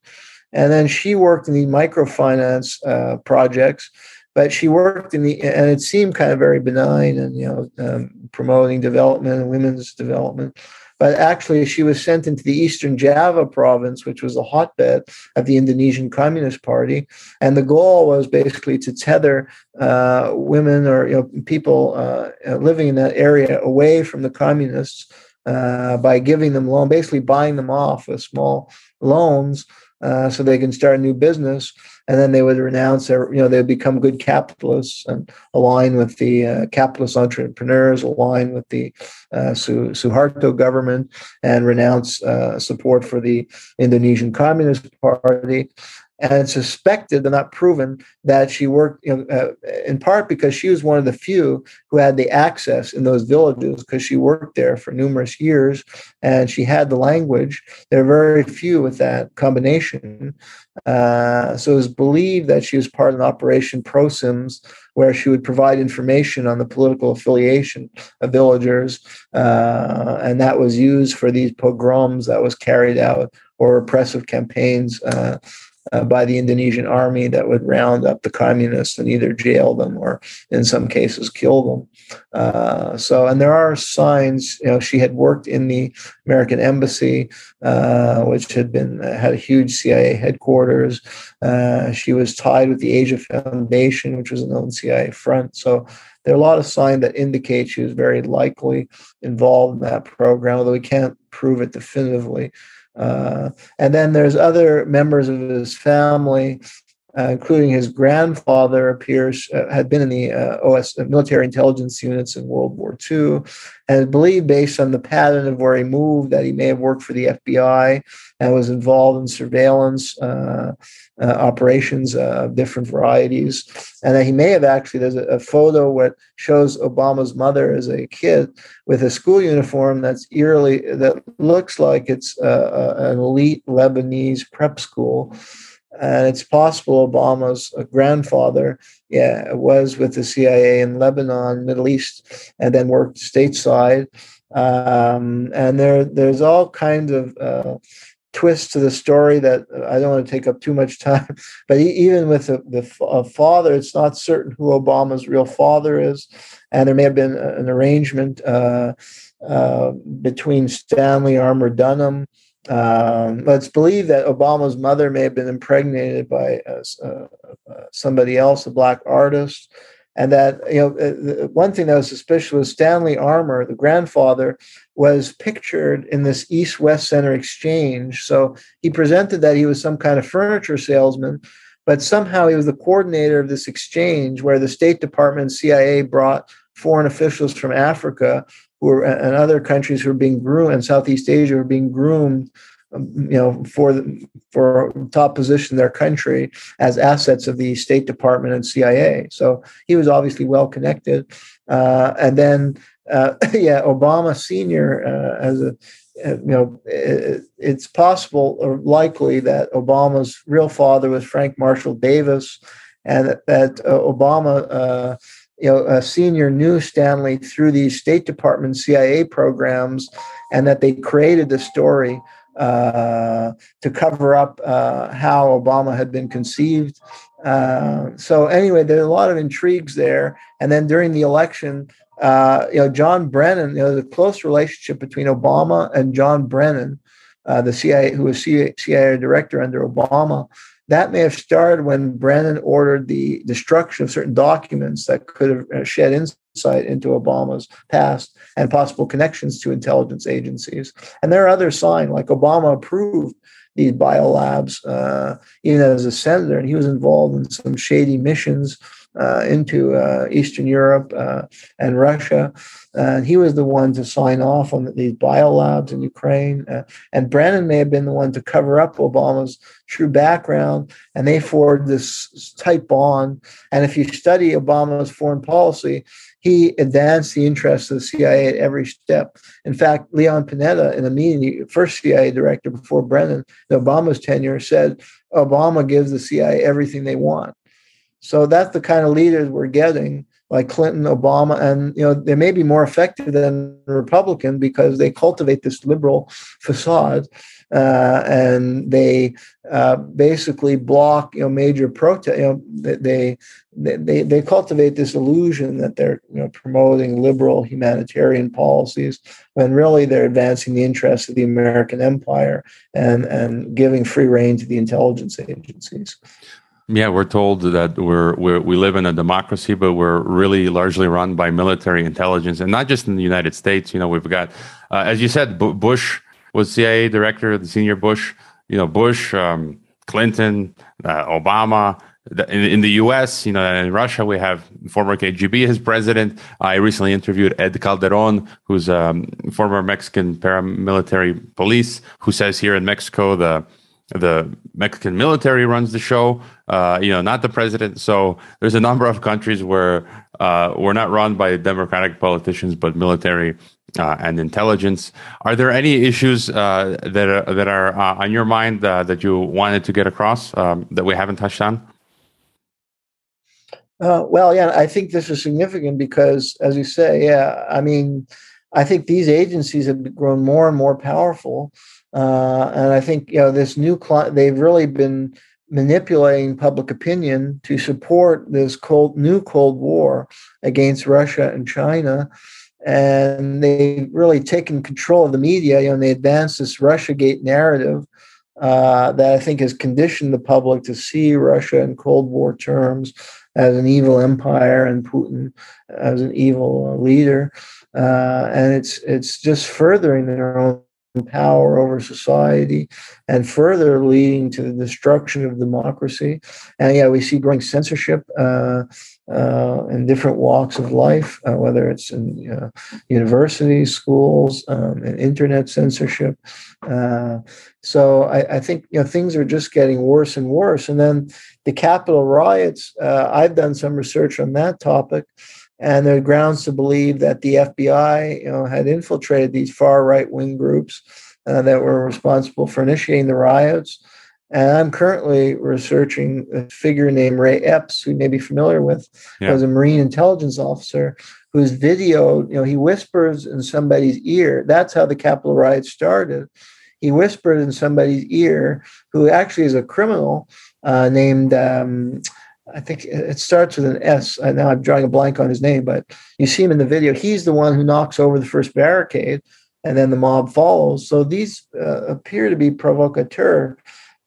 And then she worked in the microfinance uh, projects but she worked in the and it seemed kind of very benign and you know um, promoting development and women's development but actually she was sent into the eastern java province which was a hotbed of the indonesian communist party. And the goal was basically to tether uh, women or you know people uh, living in that area away from the communists uh, by giving them loan basically buying them off with small loans uh, so they can start a new business and then they would renounce their, you know, they would become good capitalists and align with the uh, capitalist entrepreneurs, align with the uh, Suharto government, and renounce uh, support for the Indonesian Communist Party and suspected but not proven that she worked you know, uh, in part because she was one of the few who had the access in those villages because she worked there for numerous years and she had the language. There are very few with that combination. Uh, so it was believed that she was part of an operation prosims where she would provide information on the political affiliation of villagers uh, and that was used for these pogroms that was carried out or repressive campaigns uh, uh, by the Indonesian army that would round up the communists and either jail them or, in some cases, kill them. Uh, so, and there are signs. You know, she had worked in the American embassy, uh, which had been had a huge CIA headquarters. Uh, she was tied with the Asia Foundation, which was a known CIA front. So. There are a lot of signs that indicate she was very likely involved in that program, although we can't prove it definitively. Uh, and then there's other members of his family, uh, including his grandfather, appears uh, had been in the uh, OS military intelligence units in World War II, and believed based on the pattern of where he moved that he may have worked for the FBI and was involved in surveillance uh, uh, operations of different varieties, and that he may have actually there's a, a photo what shows Obama's mother as a kid with a school uniform that's eerily that looks like it's uh, an elite Lebanese prep school. And it's possible Obama's grandfather, yeah, was with the CIA in Lebanon, Middle East, and then worked stateside. Um, and there, there's all kinds of uh, twist to the story that I don't want to take up too much time. *laughs* But even with the, the father, it's not certain who Obama's real father is, and there may have been an arrangement uh, uh, between Stanley Armour Dunham. Um, but it's believed that Obama's mother may have been impregnated by uh, uh, uh somebody else, a black artist, and that you know uh, one thing that was suspicious was Stanley Armour, the grandfather, was pictured in this East West Center exchange. So he presented that he was some kind of furniture salesman, but somehow he was the coordinator of this exchange where the State Department CIA brought foreign officials from Africa who were and other countries who were being groomed and Southeast Asia were being groomed you know, for the, for top position in their country as assets of the State Department and CIA. So he was obviously well connected. Uh, and then, uh, *laughs* yeah, Obama Senior uh, as a uh, you know, it, it's possible or likely that Obama's real father was Frank Marshall Davis, and that, that uh, Obama, uh, you know, a senior knew Stanley through these State Department CIA programs, and that they created the story uh, to cover up uh, how Obama had been conceived. Uh, so anyway, there are a lot of intrigues there. And then during the election, uh, you know, John Brennan, you know, the close relationship between Obama and John Brennan, uh, the CIA, who was CIA, CIA director under Obama, that may have started when Brennan ordered the destruction of certain documents that could have uh, shed insight into Obama's past and possible connections to intelligence agencies. And there are other signs, like Obama approved these biolabs, uh, even as a senator, and he was involved in some shady missions uh, into uh, Eastern Europe uh, and Russia. And he was the one to sign off on these biolabs in Ukraine. Uh, and Brennan may have been the one to cover up Obama's true background. And they forged this tight bond. And if you study Obama's foreign policy, he advanced the interests of the CIA at every step. In fact, Leon Panetta, in a meeting, first CIA director before Brennan, in Obama's tenure, said Obama gives the CIA everything they want. So that's the kind of leaders we're getting, like Clinton, Obama, and you know they may be more effective than Republican because they cultivate this liberal facade, uh, and they uh, basically block you know major protest. You know they, they they cultivate this illusion that they're you know promoting liberal humanitarian policies when really they're advancing the interests of the American empire and and giving free rein to the intelligence agencies. Yeah, we're told that we're, we're, we live in a democracy, but we're really largely run by military intelligence, and not just in the United States. You know, we've got, uh, as you said, B- Bush was CIA director, the senior Bush. You know, Bush, um, Clinton, uh, Obama. In, in, the U.S., you know, in Russia, we have former KGB as president. I recently interviewed Ed Calderon, who's a um, former Mexican paramilitary police, who says here in Mexico the the Mexican military runs the show, uh, you know, not the president. So there's a number of countries where uh, we're not run by democratic politicians, but military uh, and intelligence. Are there any issues uh, that are, that are uh, on your mind uh, that you wanted to get across um, that we haven't touched on? well, yeah, I think this is significant because, as you say, yeah, I mean, I think these agencies have grown more and more powerful. Uh, and I think you know this new cli- they've really been manipulating public opinion to support this cold new Cold War against Russia and China. And they've really taken control of the media. You know, they advanced this RussiaGate narrative uh, that I think has conditioned the public to see Russia in Cold War terms as an evil empire and Putin as an evil leader. Uh, and it's it's just furthering their own power over society and further leading to the destruction of democracy. And yeah, we see growing censorship uh, uh, in different walks of life, uh, whether it's in uh, universities, schools, um, and internet censorship. Uh, so I, I, think you know things are just getting worse and worse. And then the Capitol riots. Uh, I've done some research on that topic and there are grounds to believe that the FBI, you know, had infiltrated these far right wing groups uh, that were responsible for initiating the riots. And I'm currently researching a figure named Ray Epps, who you may be familiar with, yeah. as a Marine intelligence officer, whose video, you know, he whispers in somebody's ear. That's how the Capitol riot started. He whispered in somebody's ear, who actually is a criminal uh, named um, I think it starts with an S. Now I'm drawing a blank on his name, but you see him in the video. He's the one who knocks over the first barricade, and then the mob follows. So these uh, appear to be provocateur.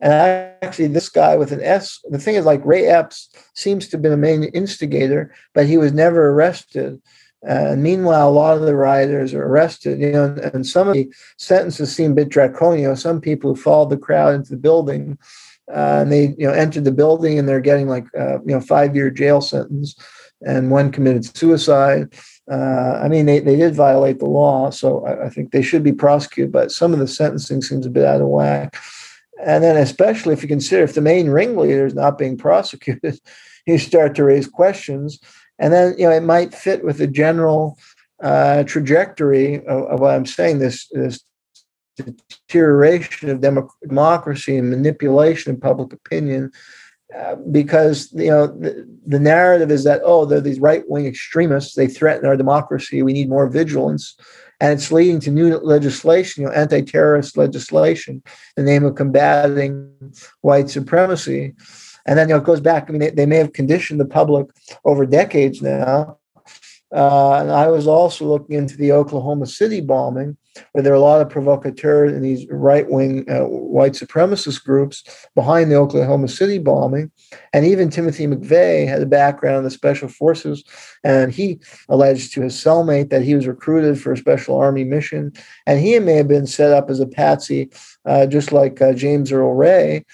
And actually, this guy with an S, the thing is, like Ray Epps seems to have been a main instigator, but he was never arrested. Uh, and meanwhile, a lot of the rioters are arrested. You know, and, and some of the sentences seem a bit draconian. Some people who followed the crowd into the building uh, and they you know entered the building and they're getting like uh, you know five year jail sentence and one committed suicide Uh, I mean, they, they did violate the law, so I, I, think they should be prosecuted, but some of the sentencing seems a bit out of whack. And then, especially if you consider if the main ringleader is not being *laughs* prosecuted, you start to raise questions. And then, you know, it might fit with the general uh, trajectory of, of, what I'm saying this, this deterioration of democracy and manipulation of public opinion uh, because you know the, the, narrative is that oh they're these right-wing extremists they threaten our democracy we need more vigilance and it's leading to new legislation you know anti-terrorist legislation in the name of combating white supremacy. And then you know it goes back i mean they, they may have conditioned the public over decades now uh, and I was also looking into the Oklahoma City bombing, where there are a lot of provocateurs and these right wing uh, white supremacist groups behind the Oklahoma City bombing. And even Timothy McVeigh had a background in the special forces, and he alleged to his cellmate that he was recruited for a special army mission. And he may have been set up as a patsy, uh, just like uh, James Earl Ray.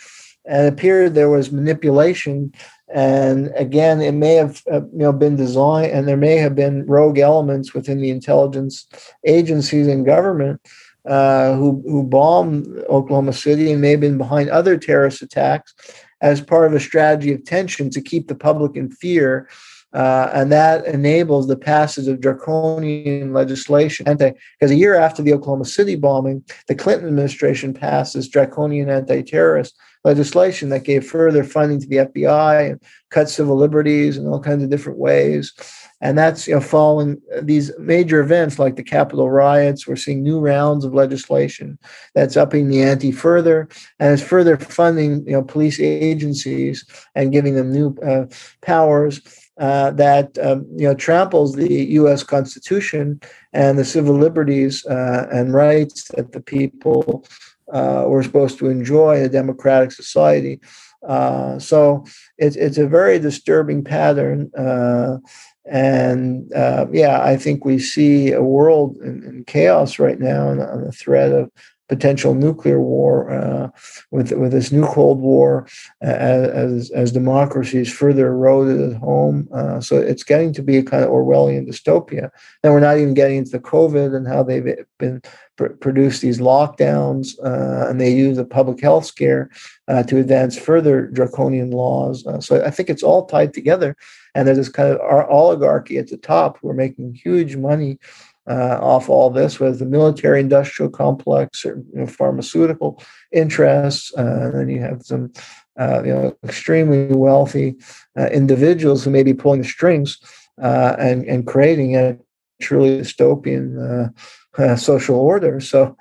And it appeared there was manipulation and again, it may have uh, you know been designed, and there may have been rogue elements within the intelligence agencies and government uh, who who bombed Oklahoma City and may have been behind other terrorist attacks as part of a strategy of tension to keep the public in fear. Uh, and that enables the passage of draconian legislation. Because a year after the Oklahoma City bombing, the Clinton administration passed this draconian anti-terrorist legislation that gave further funding to the FBI and cut civil liberties in all kinds of different ways. And that's you know following these major events like the Capitol riots. We're seeing new rounds of legislation that's upping the ante further, and it's further funding you know police agencies and giving them new uh, powers. Uh, that um, you know tramples the U.S. Constitution and the civil liberties uh, and rights that the people uh, we're supposed to enjoy a democratic society. Uh, so it's it's a very disturbing pattern, uh, and uh, yeah, I think we see a world in, in chaos right now, and on the threat of potential nuclear war uh, with with this new Cold War uh, as as democracy is further eroded at home. Uh, so it's getting to be a kind of Orwellian dystopia. And we're not even getting into the COVID and how they've been pr- produced these lockdowns, uh, and they use the public health scare uh, to advance further draconian laws. Uh, so I think it's all tied together. And there's this kind of oligarchy at the top who are making huge money uh, off all this with the military industrial complex, you know, pharmaceutical interests, uh, and then you have some uh, you know extremely wealthy uh, individuals who may be pulling the strings uh, and and creating a truly dystopian uh, social order. So.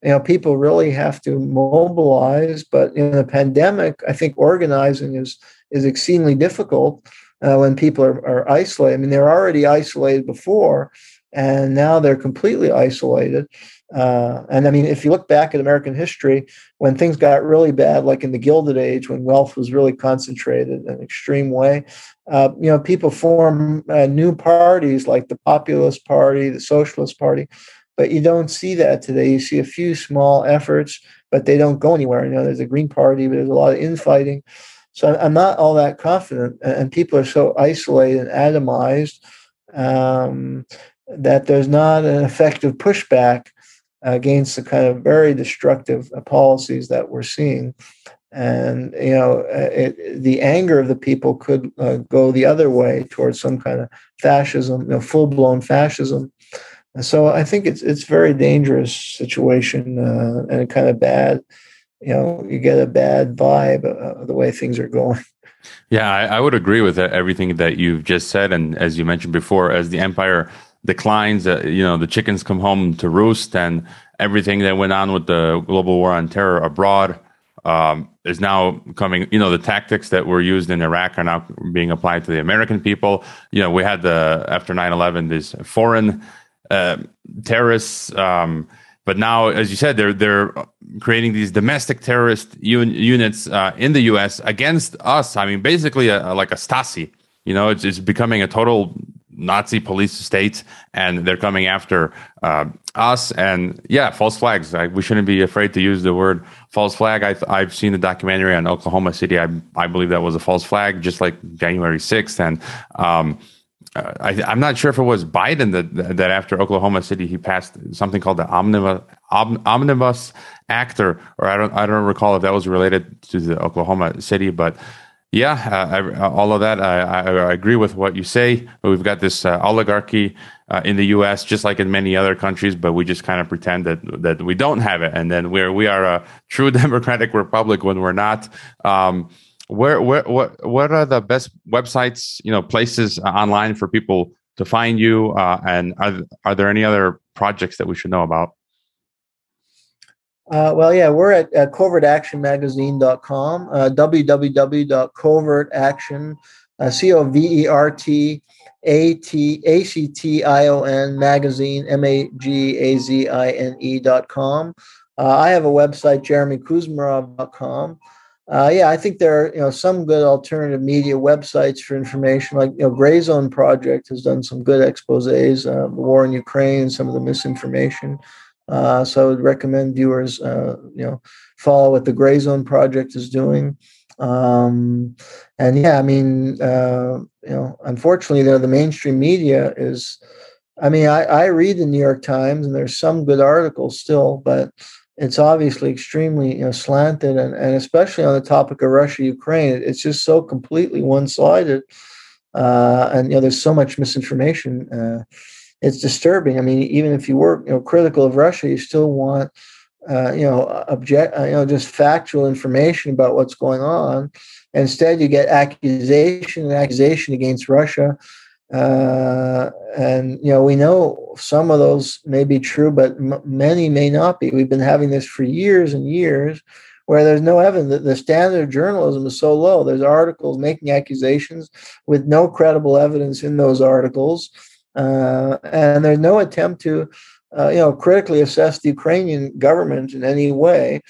You know, people really have to mobilize, but in a pandemic, I think organizing is is exceedingly difficult when people are, are isolated. I mean, they're already isolated before, and now they're completely isolated. Uh, and I mean, if you look back at American history, when things got really bad, like in the Gilded Age, when wealth was really concentrated in an extreme way, uh, you know, people form uh, new parties like the Populist Party, the Socialist Party, but you don't see that today. You see a few small efforts, but they don't go anywhere. You know, there's a Green Party, but there's a lot of infighting. So I'm not all that confident, and people are so isolated and atomized. Um, that there's not an effective pushback against the kind of very destructive policies that we're seeing. And you know, uh, it, the anger of the people could uh, go the other way towards some kind of fascism, you know, full blown fascism. And so I think it's it's very dangerous situation uh, and kind of bad. You know, you get a bad vibe of the way things are going. Yeah, I, I would agree with everything that you've just said, and as you mentioned before, as the empire declines. Uh, you know, the chickens come home to roost, and everything that went on with the global war on terror abroad um, is now coming. You know, the tactics that were used in Iraq are now being applied to the American people. You know, we had the after 9-11, these foreign uh, terrorists. Um, but now, as you said, they're they're creating these domestic terrorist un- units uh, in the U.S. against us. I mean, basically, a, a, like a Stasi. You know, it's, it's becoming a total Nazi police state, and they're coming after uh, us. And yeah, false flags. I, we shouldn't be afraid to use the word false flag. I, have seen the documentary on Oklahoma City. I, I believe that was a false flag, just like January 6th. And um, I, am not sure if it was Biden that that after Oklahoma City he passed something called the omnibus omnibus act, or, or I don't I don't recall if that was related to the Oklahoma City, but yeah, uh, I, all of that I, I, I, agree with what you say. We've got this uh, oligarchy uh, in the U.S. just like in many other countries, but we just kind of pretend that that we don't have it, and then we're we are a true *laughs* democratic republic when we're not. Um, where, where, what, what are the best websites, you know, places uh, online for people to find you? Uh, and are, are there any other projects that we should know about? Uh, well, yeah, we're at, at covertactionmagazine.com, uh, www.covertaction, uh, C-O-V-E-R-T-A-T-A-C-T-I-O-N magazine, M-A-G-A-Z-I-N-E dot com. Uh, I have a website, jeremykuzmarov.com. Uh, yeah, I think there are you know some good alternative media websites for information. Like you know, Gray Zone Project has done some good exposés, uh, the war in Ukraine, some of the misinformation. Uh, so I would recommend viewers uh, you know follow what the Gray Zone Project is doing. Um, and yeah, I mean, uh, you know, unfortunately, the, the mainstream media is. I mean, I, I read the New York Times, and there's some good articles still, but it's obviously extremely you know, slanted and, and especially on the topic of Russia Ukraine it's just so completely one-sided uh, and you know there's so much misinformation uh, it's disturbing. I mean even if you were you know critical of Russia you still want uh, you know object uh, you know just factual information about what's going on. Instead you get accusation and accusation against Russia uh, and you know we know some of those may be true but m- many may not be. We've been having this for years and years where there's no evidence the standard of journalism is so low. There's articles making accusations with no credible evidence in those articles uh, and there's no attempt to uh, you know critically assess the ukrainian government in any way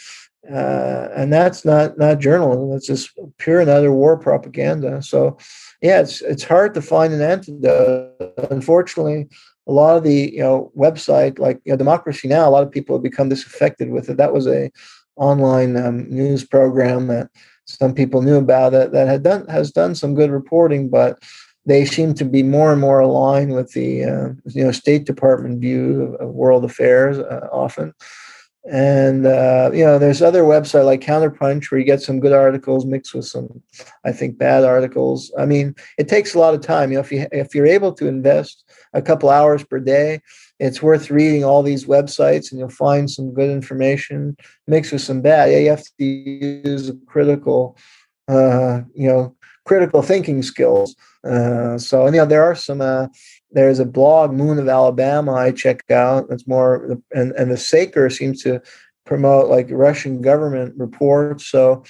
uh, and that's not not journalism it's just pure and utter war propaganda so yeah, it's it's hard to find an antidote. Unfortunately, a lot of the you know website like you know, Democracy Now, a lot of people have become disaffected with it. That was a online um, news program that some people knew about it that had done has done some good reporting, but they seem to be more and more aligned with the uh, you know State Department view of, world affairs uh, often. And uh, you know, there's other website like Counterpunch where you get some good articles mixed with some, I think, bad articles. I mean, it takes a lot of time. You know, if you if you're able to invest a couple hours per day, it's worth reading all these websites, and you'll find some good information mixed with some bad. Yeah, you have to use a critical, uh, you know, critical thinking skills. Uh, so, you know, there are some uh, there's a blog, Moon of Alabama, I check out. It's more, and, and the Saker seems to promote like Russian government reports. So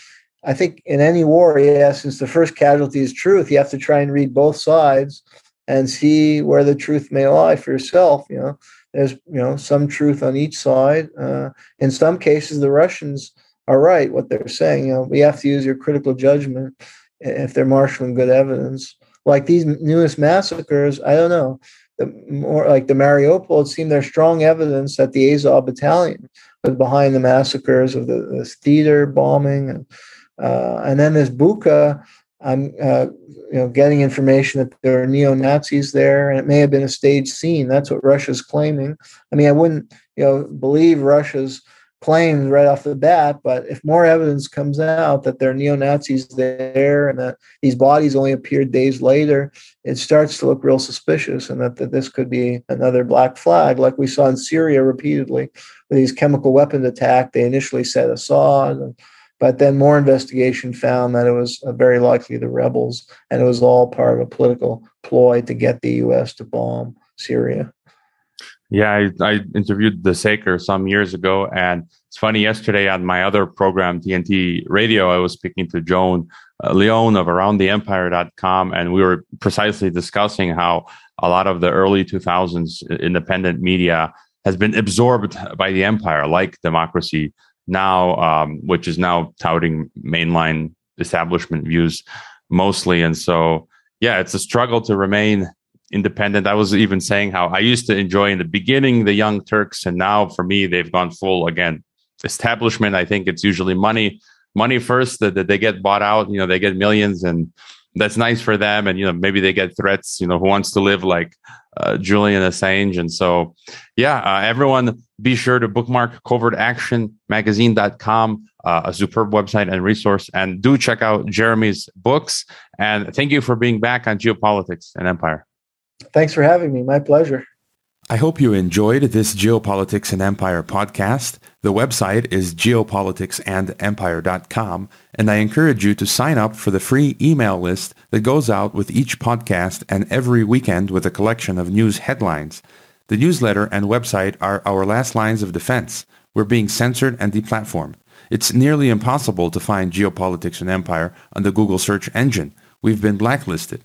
I think in any war, yeah, since the first casualty is truth, you have to try and read both sides and see where the truth may lie for yourself. You know, there's you know some truth on each side. Uh, in some cases, the Russians are right what they're saying. You know, we have to use your critical judgment if they're marshaling good evidence like these newest massacres, I don't know. The more like the Mariupol, it seemed there's strong evidence that the Azov battalion was behind the massacres of the this theater bombing, and uh, and then this Bucha. I'm uh, you know getting information that there are neo Nazis there, and it may have been a staged scene. That's what Russia's claiming. I mean, I wouldn't you know believe Russia's claims right off the bat. But if more evidence comes out that there are neo Nazis there and that these bodies only appeared days later, it starts to look real suspicious and that, that this could be another black flag, like we saw in Syria repeatedly with these chemical weapons attack. They initially said Assad. And, but then more investigation found that it was uh, very likely the rebels, and it was all part of a political ploy to get the U.S. to bomb Syria. Yeah, I, I, interviewed the Saker some years ago, and it's funny. Yesterday on my other program, TNT Radio, I was speaking to Joan uh, Leon of AroundTheEmpire.com, and we were precisely discussing how a lot of the early 2000s independent media has been absorbed by the empire, like Democracy Now, um, which is now touting mainline establishment views mostly, and so yeah, it's a struggle to remain independent. I was even saying how I used to enjoy in the beginning the Young Turks, and now for me they've gone full again establishment. I think it's usually money, money first that, that they get bought out. You know, they get millions, and that's nice for them. And, you know, maybe they get threats, you know, who wants to live like uh, Julian Assange. And so, yeah, uh, everyone be sure to bookmark covertactionmagazine.com, uh, a superb website and resource. And do check out Jeremy's books. And thank you for being back on Geopolitics and Empire. Thanks for having me. My pleasure. I hope you enjoyed this Geopolitics and Empire podcast. The website is geopoliticsandempire.com, and I encourage you to sign up for the free email list that goes out with each podcast and every weekend with a collection of news headlines. The newsletter and website are our last lines of defense. We're being censored and deplatformed. It's nearly impossible to find Geopolitics and Empire on the Google search engine. We've been blacklisted.